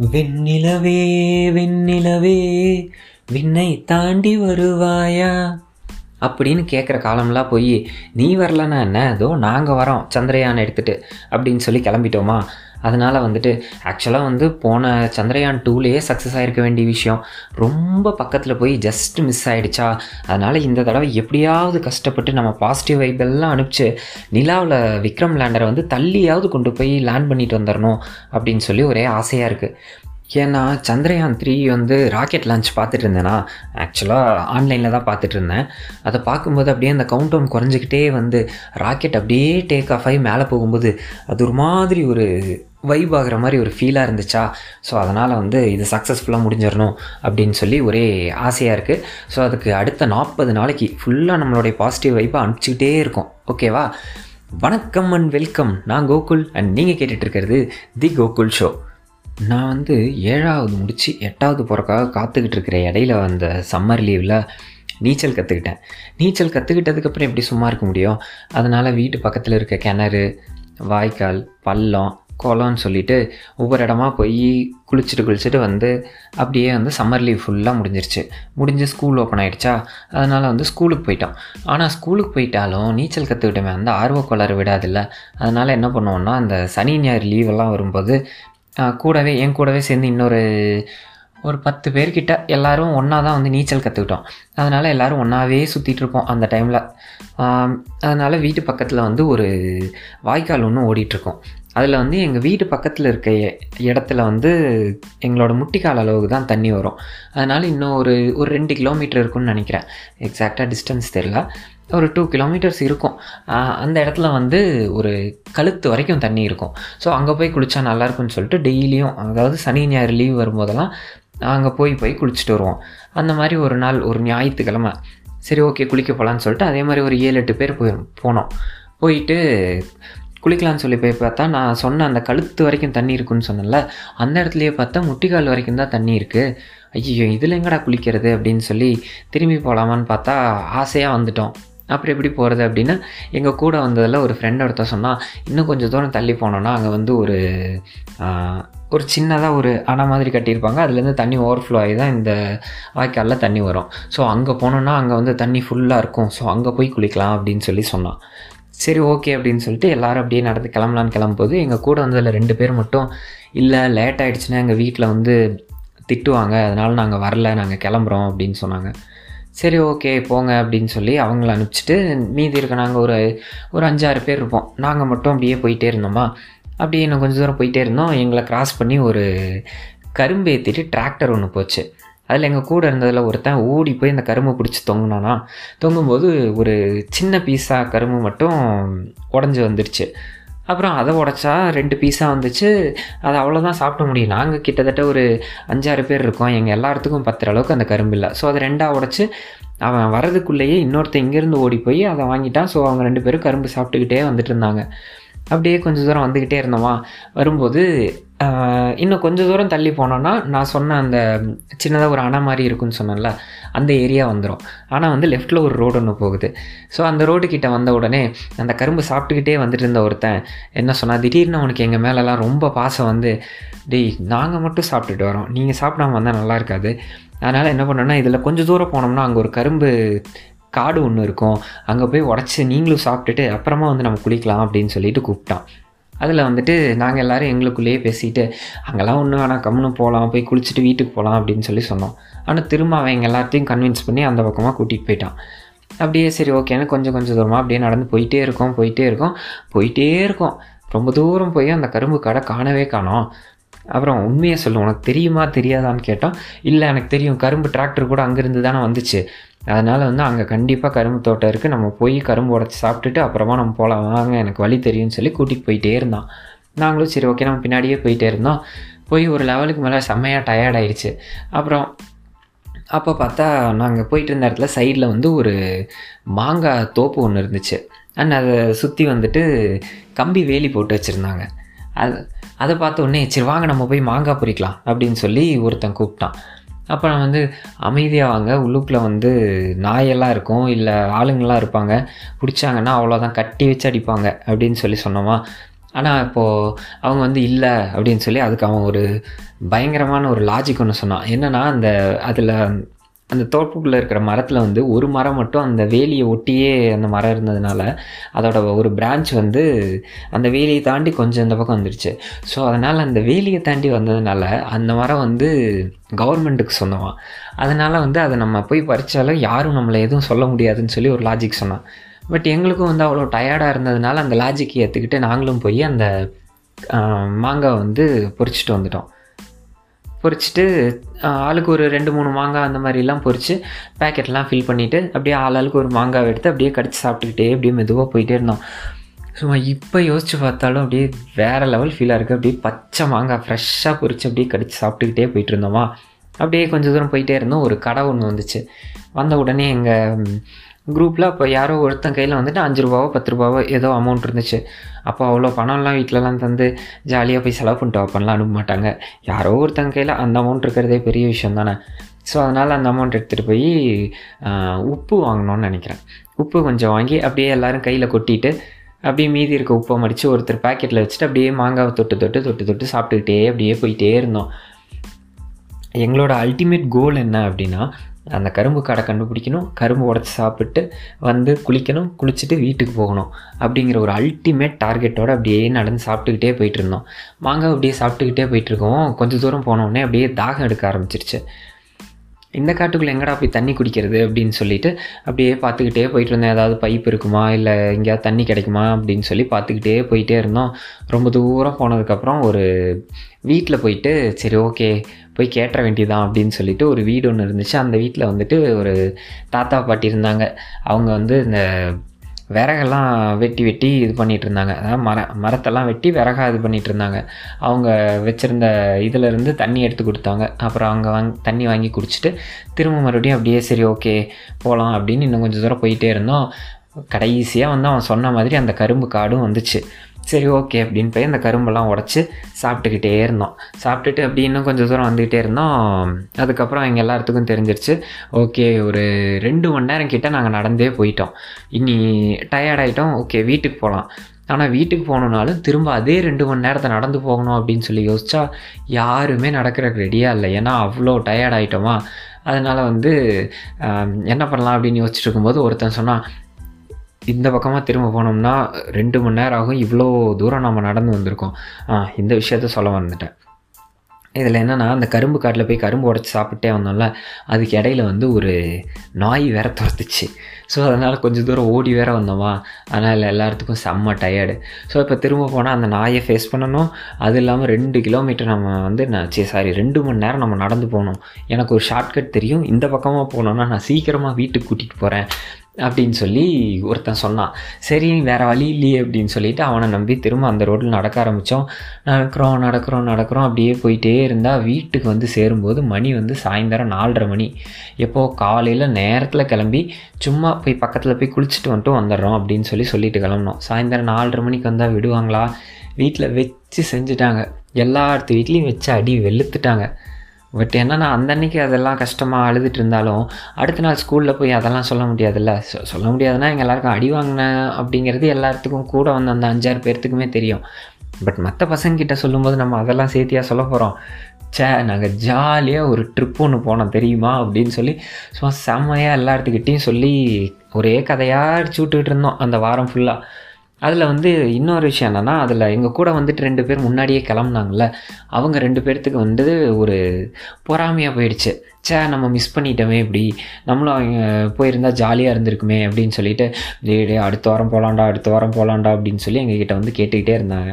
வெண்ணிலவே வெண்ணிலவே விண்ணை தாண்டி வருவாயா? அப்படின்னு கேட்குற காலம்லாம் போய் நீ வரலன்னா என்ன? ஏதோ நாங்கள் வரோம் சந்திரயான் எடுத்துகிட்டு அப்படின்னு சொல்லி கிளம்பிட்டோமா? அதனால் வந்துட்டு ஆக்சுவலாக வந்து போன சந்திரயான் டூலேயே சக்ஸஸ் ஆகிருக்க வேண்டிய விஷயம். ரொம்ப பக்கத்தில் போய் ஜஸ்ட் மிஸ் ஆகிடுச்சா அதனால் இந்த தடவை எப்படியாவது கஷ்டப்பட்டு நம்ம பாசிட்டிவ் வைப் எல்லாம் அனுப்பிச்சு நிலாவில் விக்ரம் லேண்டரை வந்து தள்ளியாவது கொண்டு போய் லேண்ட் பண்ணிட்டு வந்துடணும் அப்படின்னு சொல்லி ஒரே ஆசையாக இருக்குது ஏன்னா சந்திரயான் த்ரீ வந்து ராக்கெட் லான்ச் பார்த்துட்டு இருந்தேனா? ஆக்சுவலாக ஆன்லைனில் தான் பார்த்துட்டு இருந்தேன். அதை பார்க்கும்போது அப்படியே அந்த கவுண்ட் டவுன் குறைஞ்சிக்கிட்டே வந்து ராக்கெட் அப்படியே டேக் ஆஃப் ஆகி மேலே போகும்போது அது ஒரு மாதிரி ஒரு வைப் ஆகிற மாதிரி ஒரு ஃபீலாக இருந்துச்சா? ஸோ அதனால் வந்து இது சக்ஸஸ்ஃபுல்லாக முடிஞ்சிடணும் அப்படின்னு சொல்லி ஒரே ஆசையாக இருக்குது ஸோ அதுக்கு அடுத்த நாற்பது நாளைக்கு ஃபுல்லாக நம்மளுடைய பாசிட்டிவ் வைப்பை அனுப்பிச்சிக்கிட்டே இருக்கும். ஓகேவா வணக்கம் அண்ட் வெல்கம் நான் கோகுல் அண்ட் நீங்கள் கேட்டுட்ருக்கிறது தி கோகுல் ஷோ நான் வந்து ஏழாவது முடித்து எட்டாவது போகிறக்காக காத்துக்கிட்டு இருக்கிற இடையில வந்த சம்மர் லீவில் நீச்சல் கற்றுக்கிட்டேன் நீச்சல் கற்றுக்கிட்டதுக்கப்புறம் எப்படி சும்மா இருக்க முடியும்? அதனால் வீட்டு பக்கத்தில் இருக்க கிணறு வாய்க்கால் பள்ளம் குளம்னு சொல்லிட்டு ஒவ்வொரு இடமா போய் குளிச்சுட்டு குளிச்சுட்டு வந்து அப்படியே வந்து சம்மர் லீவ் ஃபுல்லாக முடிஞ்சிருச்சு. முடிஞ்சு ஸ்கூல் ஓப்பன் ஆகிடுச்சா அதனால் வந்து ஸ்கூலுக்கு போயிட்டோம். ஆனால் ஸ்கூலுக்கு போயிட்டாலும் நீச்சல் கற்றுக்கிட்டோமே அந்த ஆர்வக்கோளாறு விடாதில்ல. அதனால் என்ன பண்ணுவோன்னா அந்த சனி ஞாயிறு லீவெல்லாம் வரும்போது கூடவே என் கூடவே சேர்ந்து இன்னொரு ஒரு பத்து பேர்கிட்ட எல்லோரும் ஒன்றா தான் வந்து நீச்சல் கற்றுக்கிட்டோம் அதனால் எல்லோரும் ஒன்றாவே சுற்றிட்டு இருப்போம் அந்த டைமில் அதனால் வீட்டு பக்கத்தில் வந்து ஒரு வாய்க்கால் ஒன்று ஓடிட்டுருக்கோம் அதில் வந்து எங்கள் வீட்டு பக்கத்தில் இருக்க இடத்துல வந்து எங்களோட முட்டிக்கால் அளவுக்கு தான் தண்ணி வரும். அதனால் இன்னும் ஒரு ஒரு ரெண்டு கிலோமீட்டர் இருக்கும்னு நினைக்கிறேன். எக்ஸாக்டாக டிஸ்டன்ஸ் தெரில ஒரு டூ கிலோமீட்டர்ஸ் இருக்கும். அந்த இடத்துல வந்து ஒரு கழுத்து வரைக்கும் தண்ணி இருக்கும். ஸோ அங்கே போய் குளித்தா நல்லாயிருக்கும்னு சொல்லிட்டு டெய்லியும் அதாவது சனி ஞாயிறு லீவ் வரும்போதெல்லாம் அங்கே போய் போய் குளிச்சுட்டு வருவோம். அந்த மாதிரி ஒரு நாள் ஒரு ஞாயிற்றுக்கிழமை. சரி ஓகே குளிக்க போகலான்னு சொல்லிட்டு அதே மாதிரி ஒரு ஏழு எட்டு பேர் போய் போனோம். போயிட்டு குளிக்கலான்னு சொல்லி போய் பார்த்தா நான் சொன்ன அந்த கழுத்து வரைக்கும் தண்ணி இருக்குன்னு சொன்னேன்ல அந்த இடத்துலையே பார்த்தா முட்டிக்கால் வரைக்கும் தான் தண்ணி இருக்குது ஐயோ இதில் எங்கடா குளிக்கிறது அப்படின்னு சொல்லி திரும்பி போகலாமான்னு பார்த்தா ஆசையாக வந்துட்டோம். அப்புறம் எப்படி போகிறது அப்படின்னா எங்கள் கூட வந்ததில் ஒரு ஃப்ரெண்ட் ஒருத்தர் சொன்னால் இன்னும் கொஞ்சம் தூரம் தள்ளி போனோன்னா அங்கே வந்து ஒரு ஒரு சின்னதாக ஒரு அணை மாதிரி கட்டியிருப்பாங்க. அதுலேருந்து தண்ணி ஓவர்ஃப்ளோ ஆகி தான் இந்த வாய்க்காலில் தண்ணி வரும். ஸோ அங்கே போனோன்னா அங்கே வந்து தண்ணி ஃபுல்லாக இருக்கும். ஸோ அங்கே போய் குளிக்கலாம் அப்படின்னு சொல்லி சொன்னான். சரி ஓகே அப்படின்னு சொல்லிட்டு எல்லோரும் அப்படியே நடந்து கிளம்பலான்னு கிளம்பும்போது எங்கள் கூட வந்ததில் ரெண்டு பேர் மட்டும் இல்லை லேட் ஆகிடுச்சுன்னா எங்கள் வீட்டில் வந்து திட்டுவாங்க அதனால் நாங்கள் வரல நாங்கள் கிளம்புறோம் அப்படின்னு சொன்னாங்க. சரி ஓகே போங்க அப்படின்னு சொல்லி அவங்கள அனுப்பிச்சிட்டு மீதி இருக்க நாங்கள் ஒரு ஒரு அஞ்சாறு பேர் இருப்போம். நாங்கள் மட்டும் அப்படியே போயிட்டே இருந்தோமா? அப்படியே இன்னும் கொஞ்சம் தூரம் போயிட்டே இருந்தோம். எங்களை க்ராஸ் பண்ணி ஒரு கரும்பு ஏற்றிட்டு டிராக்டர் ஒன்று போச்சு. அதில் எங்கள் கூட இருந்ததில் ஒருத்தன் ஓடி போய் அந்த கரும்பு பிடிச்சி தொங்கினானா தொங்கும்போது ஒரு சின்ன பீஸாக கரும்பு மட்டும் உடஞ்சி வந்துடுச்சு அப்புறம் அதை உடச்சா ரெண்டு பீஸாக வந்துச்சு. அது அவ்வளோதான் சாப்பிட முடியும். நாங்கள் கிட்டத்தட்ட ஒரு அஞ்சாறு பேர் இருக்கோம். எங்கள் எல்லாத்துக்கும் பத்துற அளவுக்கு அந்த கரும்பு இல்லை. ஸோ அதை ரெண்டாக உடச்சி அவன் வரதுக்குள்ளேயே இன்னொருத்தன் இங்கேருந்து ஓடி போய் அதை வாங்கிட்டான். ஸோ அவங்க ரெண்டு பேரும் கரும்பு சாப்பிட்டுக்கிட்டே வந்துட்டு இருந்தாங்க. அப்படியே கொஞ்சம் தூரம் வந்துக்கிட்டே இருந்தோமா. வரும்போது இன்னும் கொஞ்சம் தூரம் தள்ளி போனோன்னா நான் சொன்ன அந்த சின்னதாக ஒரு அணை மாதிரி இருக்குன்னு சொன்னேன்ல அந்த ஏரியா வந்துடும் ஆனால் வந்து லெஃப்ட்டில் ஒரு ரோடு ஒன்று போகுது. ஸோ அந்த ரோடு வந்த உடனே அந்த கரும்பு சாப்பிட்டுக்கிட்டே வந்துட்டு இருந்த ஒருத்தன் என்ன சொன்னால் திடீர்னு உனக்கு எங்கள் மேலெலாம் ரொம்ப பாசம் வந்து டேய் நாங்கள் மட்டும் சாப்பிட்டுட்டு வரோம். நீங்கள் சாப்பிடாம வந்தால் நல்லா இருக்காது. அதனால் என்ன பண்ணோன்னா இதில் கொஞ்சம் தூரம் போனோம்னா அங்கே ஒரு கரும்பு காடு ஒன்று இருக்கும். அங்கே போய் உடச்சி நீங்களும் சாப்பிட்டுட்டு அப்புறமா வந்து நம்ம குளிக்கலாம் அப்படின்னு சொல்லிட்டு கூப்பிட்டான். அதில் வந்துட்டு நாங்கள் எல்லோரும் எங்களுக்குள்ளேயே பேசிட்டு அங்கெல்லாம் ஒன்றும் வேணாம் கம்முன்னு போகலாம் போய் குளிச்சுட்டு வீட்டுக்கு போகலாம் அப்படின்னு சொல்லி சொன்னோம். ஆனால் திரும்ப அவன் எங்கள் எல்லாத்தையும் கன்வின்ஸ் பண்ணி அந்த பக்கமாக கூட்டிகிட்டு போயிட்டான். அப்படியே சரி ஓகேன்னு கொஞ்சம் கொஞ்சம் தூரமாக அப்படியே நடந்து போயிட்டே இருக்கோம் போயிட்டே இருக்கோம் போயிட்டே இருக்கோம். ரொம்ப தூரம் போய் அந்த கரும்பு கடை காணவே காணோம். அப்புறம் உண்மையை சொல்லுவோம் உனக்கு தெரியுமா தெரியாதான்னு கேட்டோம். இல்லை எனக்கு தெரியும் கரும்பு டிராக்டர் கூட அங்கேருந்து தானே வந்துச்சு. அதனால் வந்து அங்கே கண்டிப்பாக கரும்பு தோட்டம் இருக்குது நம்ம போய் கரும்பு உடச்சி சாப்பிட்டுட்டு அப்புறமா நம்ம போகலாம் வாங்க எனக்கு வழி தெரியும்னு சொல்லி கூட்டிகிட்டு போயிட்டே இருந்தான். நாங்களும் சரி ஓகே நம்ம பின்னாடியே போயிட்டே இருந்தோம். போய் ஒரு லெவலுக்கு மேலே செம்மையாக டயர்ட் ஆயிடுச்சு. அப்புறம் அப்போ பார்த்தா நாங்கள் போயிட்டு இருந்த இடத்துல சைடில் வந்து ஒரு மாங்காய் தோப்பு ஒன்று இருந்துச்சு. அண்ட் அதை சுற்றி வந்துட்டு கம்பி வேலி போட்டு வச்சுருந்தாங்க. அது அதை பார்த்த உடனே சரி வாங்க நம்ம போய் மாங்காய் பொறிக்கலாம் அப்படின்னு சொல்லி ஒருத்தன் கூப்பிட்டான். அப்போ நான் வந்து அமைதியாக வாங்க. உள்ளுக்குள்ளே வந்து நாயெல்லாம் இருக்கும். இல்லை ஆளுங்கள்லாம் இருப்பாங்க. பிடிச்சாங்கன்னா அவ்வளோதான் கட்டி வச்சு அடிப்பாங்க அப்படின்னு சொல்லி சொன்னோமா? ஆனால் இப்போது அவங்க வந்து இல்லை அப்படின்னு சொல்லி அதுக்கு அவன் ஒரு பயங்கரமான ஒரு லாஜிக் ஒன்று சொன்னான். என்னென்னா அந்த அதில் அந்த தோப்புக்குள்ளே இருக்கிற மரத்தில் வந்து ஒரு மரம் மட்டும் அந்த வேலியை ஒட்டியே அந்த மரம் இருந்ததுனால அதோட ஒரு பிரான்ச் வந்து அந்த வேலியை தாண்டி கொஞ்சம் இந்த பக்கம் வந்துடுச்சு ஸோ அதனால் அந்த வேலியை தாண்டி வந்ததுனால அந்த மரம் வந்து கவர்மெண்ட்டுக்கு சொந்தமாக அதனால் வந்து அதை நம்ம போய் பறித்தாலும் யாரும் நம்மளை எதுவும் சொல்ல முடியாதுன்னு சொல்லி ஒரு லாஜிக் சொன்னான். பட் எங்களுக்கும் வந்து அவ்வளோ டயர்டாக இருந்ததுனால அந்த லாஜிக்கை ஏற்றுக்கிட்டு நாங்களும் போய் அந்த மாங்காய் வந்து பொறிச்சிட்டு வந்துட்டோம். பொரிச்சிட்டு ஆளுக்கு ஒரு ரெண்டு மூணு மாங்காய் அந்த மாதிரிலாம் பொறிச்சு பேக்கெட்லாம் ஃபில் பண்ணிவிட்டு அப்படியே ஆளாளுக்கு ஒரு மாங்காய் எடுத்து அப்படியே கடிச்சு சாப்பிட்டுக்கிட்டே அப்படியே மெதுவாக போயிட்டே இருந்தோம். சும்மா இப்போ யோசிச்சு பார்த்தாலும் அப்படியே வேறு லெவல் ஃபீலாக இருக்குது அப்படியே பச்சை மாங்காய் ஃப்ரெஷ்ஷாக பொறிச்சு அப்படியே கடிச்சு சாப்பிட்டுக்கிட்டே போயிட்டு இருந்தோமா? அப்படியே கொஞ்சம் தூரம் போயிட்டே இருந்தோம். ஒரு கடை ஒன்று வந்துச்சு. வந்த உடனே எங்கள் குரூப்பில் அப்போ யாரோ ஒருத்தன் கையில் வந்துட்டு அஞ்சு ரூபாவோ பத்து ரூபாவோ ஏதோ அமௌண்ட் இருந்துச்சு. அப்போ அவ்வளோ பணம்லாம் வீட்டிலலாம் தந்து ஜாலியாக போய் செலவு பண்ணிட்டு ஓப்பன்லாம் அனுப்ப மாட்டாங்க. யாரோ ஒருத்தங்க கையில் அந்த அமௌண்ட் இருக்கிறதே பெரிய விஷயம் தானே. ஸோ அதனால் அந்த அமௌண்ட் எடுத்துகிட்டு போய் உப்பு வாங்கணும்னு நினைக்கிறேன். உப்பு கொஞ்சம் வாங்கி அப்படியே எல்லோரும் கையில் கொட்டிட்டு அப்படியே மீதி இருக்க உப்பை மடித்து ஒருத்தர் பாக்கெட்டில் வச்சுட்டு அப்படியே மாங்காவை தொட்டு தொட்டு தொட்டு தொட்டு சாப்பிட்டுக்கிட்டே அப்படியே போயிட்டே இருந்தோம். எங்களோட அல்டிமேட் கோல் என்ன அப்படின்னா அந்த கரும்பு கடை கண்டுபிடிக்கணும். கரும்பு உடச்சி சாப்பிட்டு வந்து குளிக்கணும். குளிச்சுட்டு வீட்டுக்கு போகணும். அப்படிங்கிற ஒரு அல்டிமேட் டார்கெட்டோடு அப்படியே நடந்து சாப்பிட்டுக்கிட்டே போயிட்டு இருந்தோம். மாங்காய் அப்படியே சாப்பிட்டுக்கிட்டே போயிட்டு இருக்கோம். கொஞ்சம் தூரம் போனோடனே அப்படியே தாகம் எடுக்க ஆரம்பிச்சிருச்சு. இந்த காட்டுக்குள்ளே எங்கடா போய் தண்ணி குடிக்கிறது அப்படின்னு சொல்லிட்டு அப்படியே பார்த்துக்கிட்டே போயிட்டு இருந்தேன். ஏதாவது பைப் இருக்குமா? இல்லை எங்கேயாவது தண்ணி கிடைக்குமா? அப்படின்னு சொல்லி பார்த்துக்கிட்டே போயிட்டே இருந்தோம். ரொம்ப தூரம் போனதுக்கப்புறம் ஒரு வீட்டில் போயிட்டு சரி ஓகே போய் கேட்ட வேண்டியதான் அப்படின்னு சொல்லிட்டு ஒரு வீடு ஒன்று இருந்துச்சு. அந்த வீட்டில் வந்துட்டு ஒரு தாத்தா பாட்டி இருந்தாங்க. அவங்க வந்து இந்த விறகெல்லாம் வெட்டி வெட்டி இது பண்ணிகிட்டு இருந்தாங்க அதாவது மர மரத்தெல்லாம் வெட்டி விறகா இது பண்ணிகிட்டு இருந்தாங்க அவங்க வச்சுருந்த இதிலேருந்து தண்ணி எடுத்து கொடுத்தாங்க. அப்புறம் அங்கே வாங்கி தண்ணி வாங்கி குடிச்சிட்டு திரும்ப மறுபடியும் அப்படியே சரி ஓகே போகலாம் அப்படின்னு இன்னும் கொஞ்சம் தூரம் போயிட்டே இருந்தோம். கடைசியாக வந்து அவன் சொன்ன மாதிரி அந்த கரும்பு காடும் வந்துச்சு. சரி ஓகே அப்படின்னு போய் அந்த கரும்பெல்லாம் உடச்சி சாப்பிட்டுக்கிட்டே இருந்தோம். சாப்பிட்டுட்டு அப்படி இன்னும் கொஞ்சம் தூரம் வந்துக்கிட்டே இருந்தோம். அதுக்கப்புறம் எங்கள் எல்லாத்துக்கும் தெரிஞ்சிருச்சு. ஓகே ஒரு ரெண்டு மணி நேரம் கிட்டே நாங்கள் நடந்தே போயிட்டோம். இனி டயர்ட் ஆகிட்டோம் ஓகே வீட்டுக்கு போகலாம் ஆனால் வீட்டுக்கு போகணுன்னாலும் திரும்ப அதே ரெண்டு மணி நேரத்தை நடந்து போகணும் அப்படின்னு சொல்லி யோசிச்சா யாருமே நடக்கிறதுக்கு ரெடியாக இல்லை. ஏன்னா அவ்வளோ டயர்ட் ஆகிட்டோமா அதனால் வந்து என்ன பண்ணலாம் அப்படின்னு யோசிச்சுட்டு இருக்கும்போது ஒருத்தன் சொன்னான் இந்த பக்கமாக திரும்ப போனோம்னா ரெண்டு மணி நேரம் ஆகும் இவ்வளோ தூரம் நம்ம நடந்து வந்திருக்கோம். ஆ இந்த விஷயத்த சொல்ல வந்துட்டேன். இதில் என்னென்னா அந்த கரும்பு காட்டில் போய் கரும்பு உடச்சி சாப்பிட்டே வந்தோம்ல அதுக்கு இடையில வந்து ஒரு நாய் வேற துரத்துச்சு. ஸோ அதனால் கொஞ்சம் தூரம் ஓடி வேற வந்தோமா? அதனால் எல்லாத்துக்கும் செம்ம டயர்டு ஸோ இப்போ திரும்ப போனால் அந்த நாயை ஃபேஸ் பண்ணணும். அது இல்லாமல் ரெண்டு கிலோமீட்டர் நம்ம வந்து நான் சரி சாரி ரெண்டு மணி நேரம் நம்ம நடந்து போகணும். எனக்கு ஒரு ஷார்ட்கட் தெரியும். இந்த பக்கமாக போனோன்னா நான் சீக்கிரமாக வீட்டுக்கு கூட்டிகிட்டு போகிறேன் அப்படின்னு சொல்லி ஒருத்தன் சொன்னான். சரி வேறு வழி இல்லையே அப்படின்னு சொல்லிட்டு அவனை நம்பி திரும்ப அந்த ரோட்டில் நடக்க ஆரம்பித்தோம் நடக்கிறோம் நடக்கிறோம் நடக்கிறோம். அப்படியே போயிட்டே இருந்தால் வீட்டுக்கு வந்து சேரும்போது மணி வந்து சாயந்தரம் நாலரை மணி. எப்போது காலையில் நேரத்தில் கிளம்பி சும்மா போய் பக்கத்தில் போய் குளிச்சுட்டு வந்துட்டு வந்துடுறோம் அப்படின்னு சொல்லி சொல்லிட்டு கிளம்புனோம். சாயந்தரம் நாலரை மணிக்கு வந்தால் விடுவாங்களா? வீட்டில் வச்சு செஞ்சுட்டாங்க. எல்லாத்து வீட்லேயும் வச்சு அடி வெளுத்துட்டாங்க. பட் என்னென்னா அந்த அன்றைக்கி அதெல்லாம் கஷ்டமாக அழுதுட்டு இருந்தாலும் அடுத்த நாள் ஸ்கூலில் போய் அதெல்லாம் சொல்ல முடியாதுல்ல? சொல்ல முடியாதுன்னா எங்கள் எல்லாருக்கும் அடி வாங்கினேன் அப்படிங்கிறது எல்லாத்துக்கும் கூட வந்த அந்த அஞ்சாறு பேர்த்துக்குமே தெரியும். பட் மற்ற பசங்கக்கிட்ட சொல்லும்போது நம்ம அதெல்லாம் சேர்த்தியாக சொல்ல போகிறோம் ச்சே நாங்கள் ஜாலியாக ஒரு ட்ரிப் ஒன்று போனோம் தெரியுமா? அப்படின்னு சொல்லி சும்மா செம்மையாக எல்லாத்துக்கிட்டேயும் சொல்லி ஒரே கதையாக அடிச்சு விட்டுக்கிட்டு இருந்தோம் அந்த வாரம் ஃபுல்லாக அதில் வந்து இன்னொரு விஷயம் என்னென்னா அதில் எங்கள் கூட வந்துட்டு ரெண்டு பேர் முன்னாடியே கிளம்புனாங்கல்ல அவங்க ரெண்டு பேர்த்துக்கு வந்து ஒரு பொறாமையாக போயிடுச்சு. சே நம்ம மிஸ் பண்ணிட்டோமே இப்படி நம்மளும் அவங்க போயிருந்தா ஜாலியாக இருந்திருக்குமே அப்படின்னு சொல்லிட்டு டே அடுத்த வாரம் போகலாண்டா அடுத்த வாரம் போகலாண்டா அப்படின்னு சொல்லி எங்ககிட்ட வந்து கேட்டுக்கிட்டே இருந்தாங்க.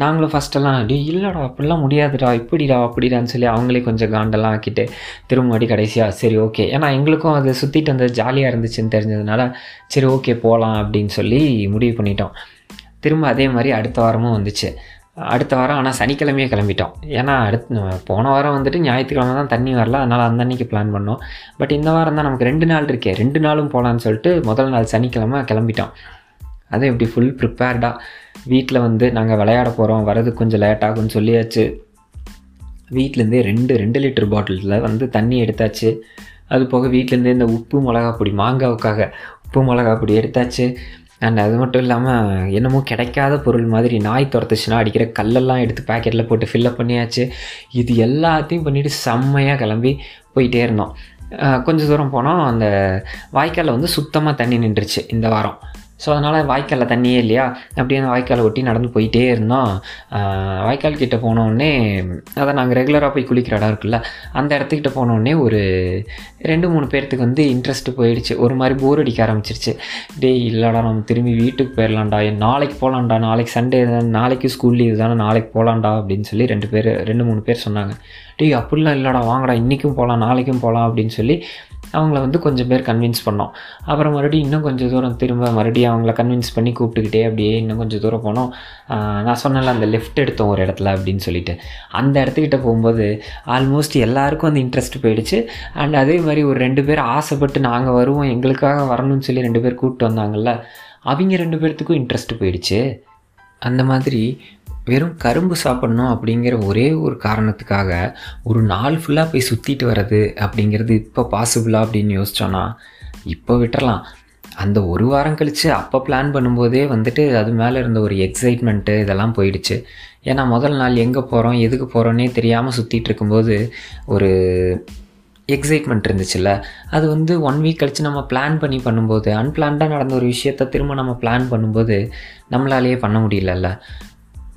நாங்களும் ஃபஸ்ட்டெல்லாம் டே இல்லைடா அப்படிலாம் முடியாதுடா இப்படிடா அப்படிடான்னு சொல்லி அவங்களே கொஞ்சம் காண்டெல்லாம் ஆக்கிட்டு திரும்படி கடைசியாக சரி ஓகே ஏன்னா எங்களுக்கும் அது சுற்றிட்டு வந்து ஜாலியாக இருந்துச்சுன்னு தெரிஞ்சதுனால சரி ஓகே போகலாம் அப்படின்னு சொல்லி முடிவு பண்ணிட்டோம். திரும்ப அதே மாதிரி அடுத்த வாரமும் வந்துச்சு. அடுத்த வாரம் ஆனால் சனிக்கிழமையே கிளம்பிட்டோம். ஏன்னா அடுத்து போன வாரம் வந்துட்டு ஞாயிற்றுக்கிழமை தான் தண்ணி வரல அதனால் அந்த அன்னைக்கு பிளான் பண்ணோம். பட் இந்த வாரம் தான் நமக்கு ரெண்டு நாள் இருக்கே ரெண்டு நாளும் போகலான்னு சொல்லிட்டு முதல் நாள் சனிக்கிழமை கிளம்பிட்டோம். அதுவும் இப்படி ஃபுல் ப்ரிப்பேர்டாக வீட்டில் வந்து நாங்கள் விளையாட போகிறோம் வரது கொஞ்சம் லேட் ஆகும்னு சொல்லியாச்சு. வீட்டிலேருந்தே ரெண்டு ரெண்டு லிட்டர் பாட்டிலில் வந்து தண்ணி எடுத்தாச்சு. அது போக வீட்டிலேருந்தே இந்த உப்பு மிளகா பொடி மாங்காவுக்காக உப்பு மிளகா பொடி எடுத்தாச்சு. அண்ட் அது மட்டும் இல்லாமல் என்னமோ கிடைக்காத பொருள் மாதிரி நாய் துரத்துச்சுன்னா அடிக்கிற கல்லெல்லாம் எடுத்து பேக்கெட்டில் போட்டு ஃபில்லப் பண்ணியாச்சு. இது எல்லாத்தையும் பண்ணிவிட்டு செம்மையாக கிளம்பி போயிட்டே இருந்தோம். கொஞ்சம் கொஞ்ச தூரம் போனோம். அந்த வாய்க்காலில் வந்து சுத்தமாக தண்ணி நின்றுச்சு இந்த வாரம். ஸோ அதனால் வாய்க்காலில் தண்ணியே இல்லையா? அப்படியே வாய்க்காலை ஒட்டி நடந்து போயிட்டே இருந்தோம். வாய்க்கால் கிட்டே போனோடனே அதை நாங்கள் ரெகுலராக போய் குளிக்கிற இடம் இருக்குல்ல அந்த இடத்துக்கிட்ட போனோடனே ஒரு ரெண்டு மூணு பேர்த்துக்கு வந்து இன்ட்ரெஸ்ட்டு போயிடுச்சு. ஒரு மாதிரி போர் அடிக்க ஆரம்பிச்சிருச்சு. டேய் இல்லைடா நம்ம திரும்பி வீட்டுக்கு போயிடலாம்டா நாளைக்கு போகலாம்டா நாளைக்கு சண்டே நாளைக்கு ஸ்கூல் லீவ் தானே நாளைக்கு போகலாம்டா அப்படின்னு சொல்லி ரெண்டு பேர் ரெண்டு மூணு பேர் சொன்னாங்க. டேய் அப்படிலாம் இல்லைடா வாங்கடா இன்றைக்கும் போகலாம் நாளைக்கும் போகலாம் அப்படின்னு சொல்லி அவங்கள வந்து கொஞ்சம் பேர் கன்வின்ஸ் பண்ணோம். அப்புறம் மறுபடியும் இன்னும் கொஞ்சம் தூரம் திரும்ப மறுபடியும் அவங்கள கன்வின்ஸ் பண்ணி கூப்பிட்டுக்கிட்டே அப்படியே இன்னும் கொஞ்சம் தூரம் போனோம். நான் சொன்னேன்ல அந்த லெஃப்ட் எடுத்தோம் ஒரு இடத்துல அப்படின்னு சொல்லிட்டு. அந்த இடத்துக்கிட்ட போகும்போது ஆல்மோஸ்ட் எல்லாருக்கும் அந்த இன்ட்ரெஸ்ட் போயிடுச்சு. அண்ட் அதே மாதிரி ஒரு ரெண்டு பேர் ஆசைப்பட்டு நாங்கள் வருவோம் எங்களுக்காக வரணும்னு சொல்லி ரெண்டு பேர் கூப்பிட்டு வந்தாங்கல்ல அவங்க ரெண்டு பேர்த்துக்கும் இன்ட்ரெஸ்ட் போயிடுச்சு. அந்த மாதிரி வெறும் கரும்பு சாப்பிடணும் அப்படிங்கிற ஒரே ஒரு காரணத்துக்காக ஒரு நாள் ஃபுல்லாக போய் சுற்றிட்டு வர்றது அப்படிங்கிறது இப்போ பாசிபிளா அப்படின்னு யோசிச்சோன்னா இப்போ விட்டுறலாம். அந்த ஒரு வாரம் கழித்து அப்போ பிளான் பண்ணும்போதே வந்துட்டு அது மேலே இருந்த ஒரு எக்ஸைட்மெண்ட்டு இதெல்லாம் போயிடுச்சு. ஏன்னா முதல் நாள் எங்கே போகிறோம் எதுக்கு போகிறோன்னே தெரியாமல் சுற்றிட்டு இருக்கும்போது ஒரு எக்ஸைட்மெண்ட் இருந்துச்சுல்ல. அது வந்து ஒன் வீக் கழித்து நம்ம பிளான் பண்ணி பண்ணும்போது அன்பிளான்டாக நடந்த ஒரு விஷயத்த திரும்ப நம்ம பிளான் பண்ணும்போது நம்மளாலேயே பண்ண முடியலல்ல.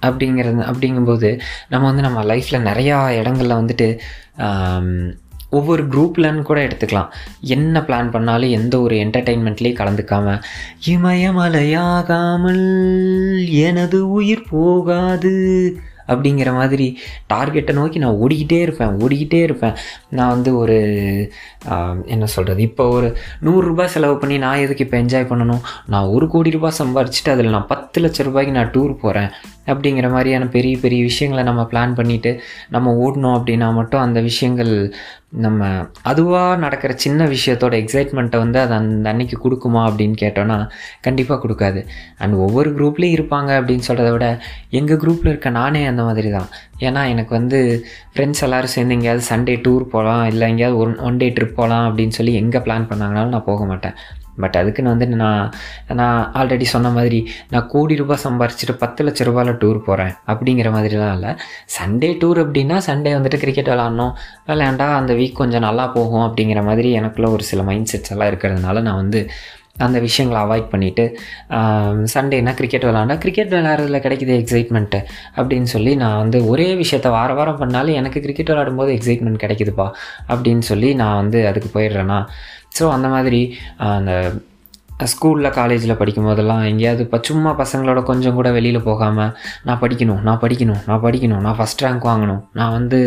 அப்படிங்கிறது அப்படிங்கும்போது நம்ம வந்து நம்ம லைஃப்பில் நிறையா இடங்களில் வந்துட்டு ஒவ்வொரு குரூப்லன்னு கூட எடுத்துக்கலாம். என்ன பிளான் பண்ணாலும் எந்த ஒரு என்டர்டெயின்மெண்ட்லேயும் கலந்துக்காமல் இமயமலையாகாமல் எனது உயிர் போகாது அப்படிங்கிற மாதிரி டார்கெட்டை நோக்கி நான் ஓடிக்கிட்டே இருப்பேன் ஓடிக்கிட்டே இருப்பேன். நான் வந்து ஒரு என்ன சொல்கிறது இப்போ ஒரு நூறுரூபா செலவு பண்ணி நான் எதுக்கு இப்போ என்ஜாய் பண்ணணும்? நான் ஒரு கோடி ரூபாய் சம்பாரிச்சிட்டு அதில் நான் பத்து லட்ச ரூபாய்க்கு நான் டூர் போகிறேன் அப்படிங்கிற மாதிரியான பெரிய பெரிய விஷயங்களை நம்ம பிளான் பண்ணிவிட்டு நம்ம ஓடணும் அப்படின்னா மட்டும் அந்த விஷயங்கள் நம்ம அதுவாக நடக்கிற சின்ன விஷயத்தோட எக்ஸைட்மெண்ட்டை வந்து அது அந்த அன்னைக்கு கொடுக்குமா அப்படின்னு கேட்டோன்னா கண்டிப்பாக கொடுக்காது. அண்ட் ஒவ்வொரு குரூப்லேயும் இருப்பாங்க அப்படின்னு சொல்கிறத விட எங்கள் குரூப்பில் இருக்க நானே அந்த மாதிரி தான் ஏன்னா எனக்கு வந்து ஃப்ரெண்ட்ஸ் எல்லோரும் சேர்ந்து எங்கேயாவது சண்டே டூர் போகலாம் இல்லை எங்கேயாவது ஒன் ஒன் டே ட்ரிப் போகலாம் அப்படின்னு சொல்லி எங்கே பிளான் பண்ணாங்கனாலும் நான் போக மாட்டேன். பட் அதுக்குன்னு வந்து நான் நான் ஆல்ரெடி சொன்ன மாதிரி நான் கோடி ரூபாய் சம்பாரிச்சிட்டு பத்து லட்ச ரூபாயில் டூர் போகிறேன் அப்படிங்கிற மாதிரிலாம் இல்லை. சண்டே டூர் அப்படின்னா சண்டே வந்துட்டு கிரிக்கெட் விளாட்ணும் விளையாண்டா அந்த வீக் கொஞ்சம் நல்லா போகும் அப்படிங்கிற மாதிரி எனக்குள்ள ஒரு சில மைண்ட் செட்ஸ் எல்லாம் இருக்கிறதுனால நான் வந்து அந்த விஷயங்களை அவாய்ட் பண்ணிவிட்டு சண்டேனா கிரிக்கெட் விளாண்டா கிரிக்கெட் விளாட்றதுல கிடைக்கிது எக்ஸைட்மெண்ட்டு அப்படின்னு சொல்லி நான் வந்து ஒரே விஷயத்த வார வாரம் பண்ணாலும் எனக்கு கிரிக்கெட் விளாடும்போது எக்ஸைட்மெண்ட் கிடைக்குதுப்பா அப்படின்னு சொல்லி நான் வந்து அதுக்கு போயிடுறேன்னா ஸோ அந்த மாதிரி அந்த ஸ்கூலில் காலேஜில் படிக்கும் போதெல்லாம் எங்கேயாவது இப்போ சும்மா பசங்களோட கொஞ்சம் கூட வெளியில் போகாமல் நான் படிக்கணும் நான் படிக்கணும் நான் படிக்கணும் நான் ஃபஸ்ட் ரேங்க் வாங்கணும் நான் வந்து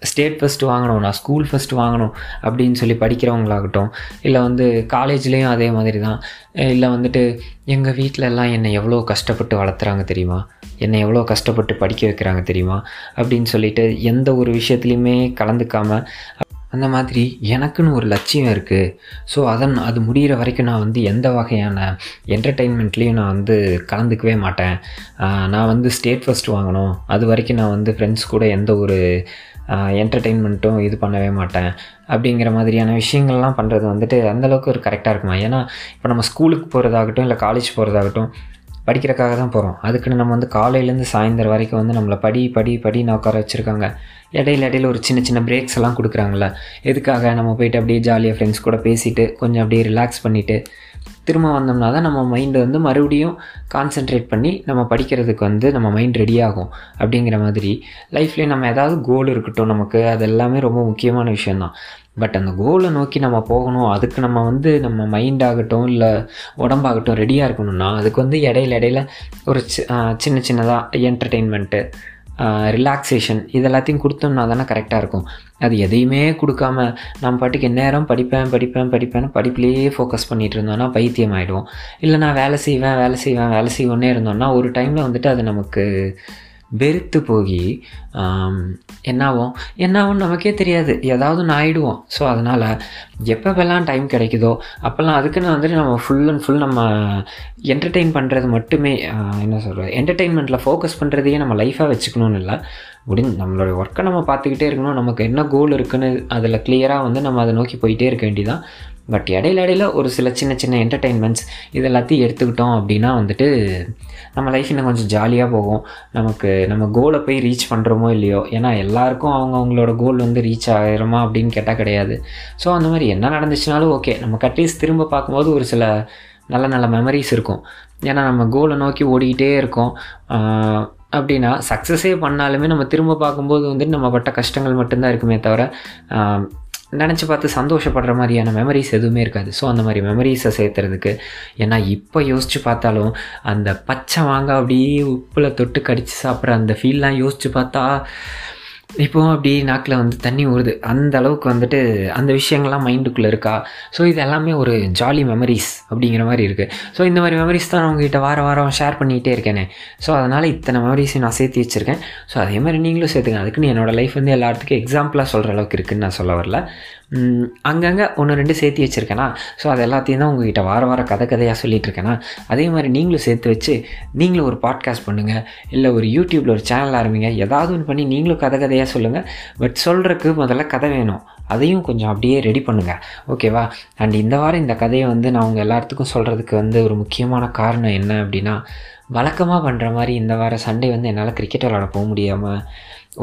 ஸ்டேட் ஃபஸ்ட்டு வாங்கணும் நான் ஸ்கூல் ஃபஸ்ட்டு வாங்கணும் அப்படின்னு சொல்லி படிக்கிறவங்களாகட்டும் இல்லை வந்து காலேஜ்லேயும் அதே மாதிரி தான் இல்லை வந்துட்டு எங்கள் வீட்டிலலாம் எல்லாம் என்னை எவ்வளோ கஷ்டப்பட்டு வளர்த்துறாங்க தெரியுமா? என்னை எவ்வளோ கஷ்டப்பட்டு படிக்க வைக்கிறாங்க தெரியுமா? அப்படின்னு சொல்லிட்டு எந்த ஒரு விஷயத்துலையுமே கலந்துக்காமல் அந்த மாதிரி எனக்குன்னு ஒரு லட்சியம் இருக்குது ஸோ அதன் அது முடிகிற வரைக்கும் நான் வந்து எந்த வகையான என்டர்டெயின்மெண்ட்லேயும் நான் வந்து கலந்துக்கவே மாட்டேன். நான் வந்து ஸ்டேட் ஃபஸ்ட் வாங்கணும். அது வரைக்கும் நான் வந்து ஃப்ரெண்ட்ஸ் கூட எந்த ஒரு என்டர்டெயின்மெண்ட்டும் இது பண்ணவே மாட்டேன். அப்படிங்கிற மாதிரியான விஷயங்கள்லாம் பண்ணுறது வந்துட்டு அந்தளவுக்கு ஒரு கரெக்டாக இருக்குமா? ஏன்னா இப்போ நம்ம ஸ்கூலுக்கு போகிறதாகட்டும் இல்லை காலேஜ் போகிறதாகட்டும் படிக்கிறக்காக தான் போகிறோம் அதுக்குன்னு நம்ம வந்து காலையிலேருந்து சாயந்தரம் வரைக்கும் வந்து நம்மளை படி படி படி நான் உட்கார வச்சுருக்காங்க. இடையில இடையில ஒரு சின்ன சின்ன பிரேக்ஸ் எல்லாம் கொடுக்குறாங்கள எதுக்காக நம்ம போயிட்டு அப்படியே ஜாலியாக ஃப்ரெண்ட்ஸ் கூட பேசிட்டு கொஞ்சம் அப்படியே ரிலாக்ஸ் பண்ணிவிட்டு திரும்ப வந்தோம்னா தான் நம்ம மைண்டு வந்து மறுபடியும் கான்சென்ட்ரேட் பண்ணி நம்ம படிக்கிறதுக்கு வந்து நம்ம மைண்ட் ரெடி ஆகும் அப்படிங்கிற மாதிரி. லைஃப்லேயே நம்ம ஏதாவது கோல் இருக்கட்டும் நமக்கு அது எல்லாமே ரொம்ப முக்கியமான விஷயந்தான் பட் அந்த கோலை நோக்கி நம்ம போகணும் அதுக்கு நம்ம வந்து நம்ம மைண்ட் ஆகட்டும் இல்லை உடம்பாகட்டும் ரெடியாக இருக்கணும்னா அதுக்கு வந்து இடையில இடையில ஒரு சின்ன சின்னதாக என்டர்டெயின்மெண்ட்டு ரிலாக்ஸேஷன் இது எல்லாத்தையும் கொடுத்தோம்னா தானே கரெக்டாக இருக்கும். அது எதையுமே கொடுக்காம நான் பாட்டுக்கு நேரம் படிப்பேன் படிப்பேன் படிப்பேன்னு படிப்புலேயே ஃபோக்கஸ் பண்ணிகிட்டு இருந்தோம்னா பைத்தியம் ஆகிடுவோம் இல்லை நான் வேலை செய்வேன் வேலை செய்வேன் வேலை செய்வோன்னே இருந்தோம்னா ஒரு டைமில் வந்துட்டு அது நமக்கு வெறுத்து போய் என்னாகும்? என்னாகும் நமக்கே தெரியாது. ஏதாவது ஒன்று ஆகிடுவோம் ஸோ அதனால் எப்பப்பெல்லாம் டைம் கிடைக்குதோ அப்போல்லாம் அதுக்குன்னு வந்துட்டு நம்ம ஃபுல் அண்ட் ஃபுல் நம்ம என்டர்டெயின் பண்ணுறது மட்டுமே என்ன சொல்கிறது என்டர்டெயின்மெண்ட்டில் ஃபோக்கஸ் பண்ணுறதையே நம்ம லைஃபாக வச்சுக்கணும்னு இல்லை. முடிஞ்சு நம்மளோட ஒர்க்கை நம்ம பார்த்துக்கிட்டே இருக்கணும். நமக்கு என்ன கோல் இருக்குன்னு அதில் கிளியராக வந்து நம்ம அதை நோக்கி போயிட்டே இருக்க வேண்டியதான் பட் இடையில இடையில ஒரு சில சின்ன சின்ன என்டர்டெயின்மெண்ட்ஸ் இது எல்லாத்தையும் எடுத்துக்கிட்டோம் அப்படின்னா வந்துட்டு நம்ம லைஃப் இன்னும் கொஞ்சம் ஜாலியாக போகும். நமக்கு நம்ம கோலை போய் ரீச் பண்ணுறோமோ இல்லையோ? ஏன்னா எல்லாருக்கும் அவங்க அவங்களோட கோல் வந்து ரீச் ஆகிருமா அப்படின்னு கேட்டால் கிடையாது. ஸோ அந்த மாதிரி என்ன நடந்துச்சுனாலும் ஓகே நம்ம அட்லீஸ்ட் திரும்ப பார்க்கும்போது ஒரு சில நல்ல நல்ல மெமரிஸ் இருக்கும். ஏன்னா நம்ம கோலை நோக்கி ஓடிக்கிட்டே இருக்கோம். அப்படின்னா சக்ஸஸே பண்ணாலுமே நம்ம திரும்ப பார்க்கும்போது வந்துட்டு நம்ம பட்ட கஷ்டங்கள் மட்டும்தான் இருக்குமே தவிர நினச்சி பார்த்து சந்தோஷப்படுற மாதிரியான மெமரிஸ் எதுவுமே இருக்காது. ஸோ அந்த மாதிரி மெமரிஸை சேர்த்துறதுக்கு ஏன்னா இப்போ யோசித்து பார்த்தாலும் அந்த பச்சை மாங்காய் அப்படியே உப்பில் தொட்டு கடித்து சாப்பிட்ற அந்த ஃபீல்லாம் யோசித்து பார்த்தா இப்போவும் அப்படி நாக்கில் வந்து தண்ணி ஊறுது. அந்த அளவுக்கு வந்துட்டு அந்த விஷயங்கள்லாம் மைண்டுக்குள்ளே இருக்கா? ஸோ இது எல்லாமே ஒரு ஜாலி மெமரிஸ் அப்படிங்கிற மாதிரி இருக்குது ஸோ இந்த மாதிரி மெமரிஸ் தான் நான் உங்ககிட்ட வார வாரம் ஷேர் பண்ணிகிட்டே இருக்கேனே. ஸோ அதனால் இத்தனை மெமரிஸையும் நான் சேர்த்து வச்சுருக்கேன். ஸோ அதே மாதிரி நீங்களும் சேர்த்துங்க அதுக்குன்னு என்னோடய லைஃப் வந்து எல்லாத்துக்கும் எக்ஸாம்பிளாக சொல்கிற அளவுக்கு இருக்குதுன்னு நான் சொல்ல வரல. அங்கங்கே ஒன்று ரெண்டு சேர்த்து வச்சுருக்கேனா. ஸோ அது எல்லாத்தையும் தான் உங்ககிட்ட வார வார கதை கதையாக சொல்லிகிட்டு இருக்கேனா. அதே மாதிரி நீங்களும் சேர்த்து வச்சு நீங்களும் ஒரு பாட்காஸ்ட் பண்ணுங்கள் இல்லை ஒரு யூடியூப்பில் ஒரு சேனல் ஆரம்பிங்க. ஏதாவது ஒன்று பண்ணி நீங்களும் கதை கதையாக சொல்லுங்கள் பட் சொல்கிறதுக்கு முதல்ல கதை வேணும். அதையும் கொஞ்சம் அப்படியே ரெடி பண்ணுங்கள் ஓகேவா அண்ட் இந்த வாரம் இந்த கதையை வந்து நான் உங்கள் எல்லாத்துக்கும் சொல்கிறதுக்கு வந்து ஒரு முக்கியமான காரணம் என்ன அப்படின்னா வழக்கமாக பண்ணுற மாதிரி இந்த வாரம் சண்டே வந்து என்னால் கிரிக்கெட் விளாட போக முடியாமல்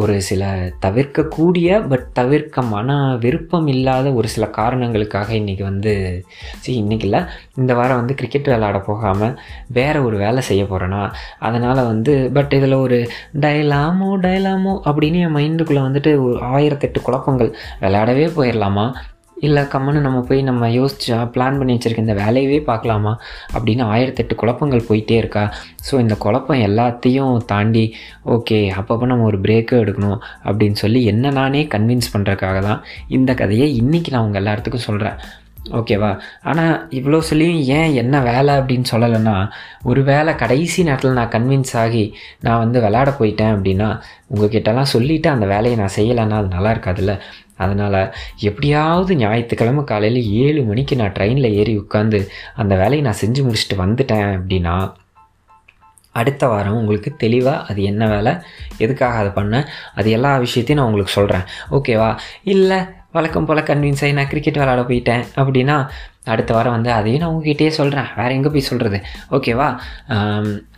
ஒரு சில தவிர்க்கக்கூடிய பட் தவிர்க்க மன விருப்பம் இல்லாத ஒரு சில காரணங்களுக்காக இன்றைக்கி வந்து சரி இன்றைக்கி இல்லை. இந்த வாரம் வந்து கிரிக்கெட் விளையாட போகாமல் வேறு ஒரு வேலை செய்ய போகிறேன்னா அதனால் வந்து பட் இதில் ஒரு டயலாமோ டயலாமோ அப்படின்னு என் மைண்டுக்குள்ளே வந்துட்டு ஒரு ஆயிரத்தெட்டு குழப்பங்கள். விளையாடவே போயிடலாமா இல்லை கம்முன்னு நம்ம போய் நம்ம யோசிச்சா பிளான் பண்ணி வச்சுருக்க இந்த வேலையவே பார்க்கலாமா? அப்படின்னு ஆயிரத்தெட்டு குழப்பங்கள் போயிட்டே இருக்கா. ஸோ இந்த குழப்பம் எல்லாத்தையும் தாண்டி ஓகே அப்பப்போ நம்ம ஒரு பிரேக்கும் எடுக்கணும் அப்படின்னு சொல்லி என்ன நானே கன்வின்ஸ் பண்ணுறதுக்காக தான் இந்த கதையை இன்றைக்கி நான் உங்கள் எல்லாத்துக்கும் சொல்கிறேன் ஓகேவா? ஆனால் இவ்வளோ சொல்லியும் ஏன் என்ன வேலை அப்படின்னு சொல்லலைன்னா ஒரு வேளை கடைசி நேரத்தில் நான் கன்வின்ஸ் ஆகி நான் வந்து விளாட போயிட்டேன் அப்படின்னா உங்ககிட்டலாம் சொல்லிவிட்டு அந்த வேலையை நான் செய்யலைன்னா அது நல்லா இருக்காதுல்ல? அதனால் எப்படியாவது ஞாயிற்றுக்கிழமை காலையில் ஏழு மணிக்கு நான் ட்ரெயினில் ஏறி உட்காந்து அந்த வேலையை நான் செஞ்சு முடிச்சுட்டு வந்துட்டேன் அப்படின்னா அடுத்த வாரம் உங்களுக்கு தெளிவாக அது என்ன வேலை எதுக்காக அதை பண்ணேன் அது எல்லா விஷயத்தையும் நான் உங்களுக்கு சொல்கிறேன் ஓகேவா? இல்லை வழக்கம் போல் கன்வின்ஸ் ஆகி நான் கிரிக்கெட் விளாட போயிட்டேன். அப்படின்னா அடுத்த வாரம் வந்து அதையும் நான் உங்ககிட்டயே சொல்கிறேன் வேறு எங்கே போய் சொல்கிறது ஓகேவா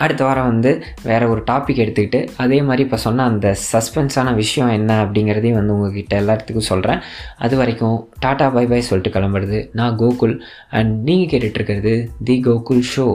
அடுத்த வாரம் வந்து வேறு ஒரு டாபிக் எடுத்துக்கிட்டு அதே மாதிரி இப்போ சொன்ன அந்த சஸ்பென்ஸான விஷயம் என்ன அப்படிங்கிறதையும் வந்து உங்ககிட்ட எல்லாத்துக்கும் சொல்கிறேன் அது வரைக்கும் டாடா பை பை சொல்லிட்டு கிளம்புறது. நான் கோகுல் அண்ட் நீங்கள் கேட்டுட்ருக்கிறது தி கோகுல் ஷோ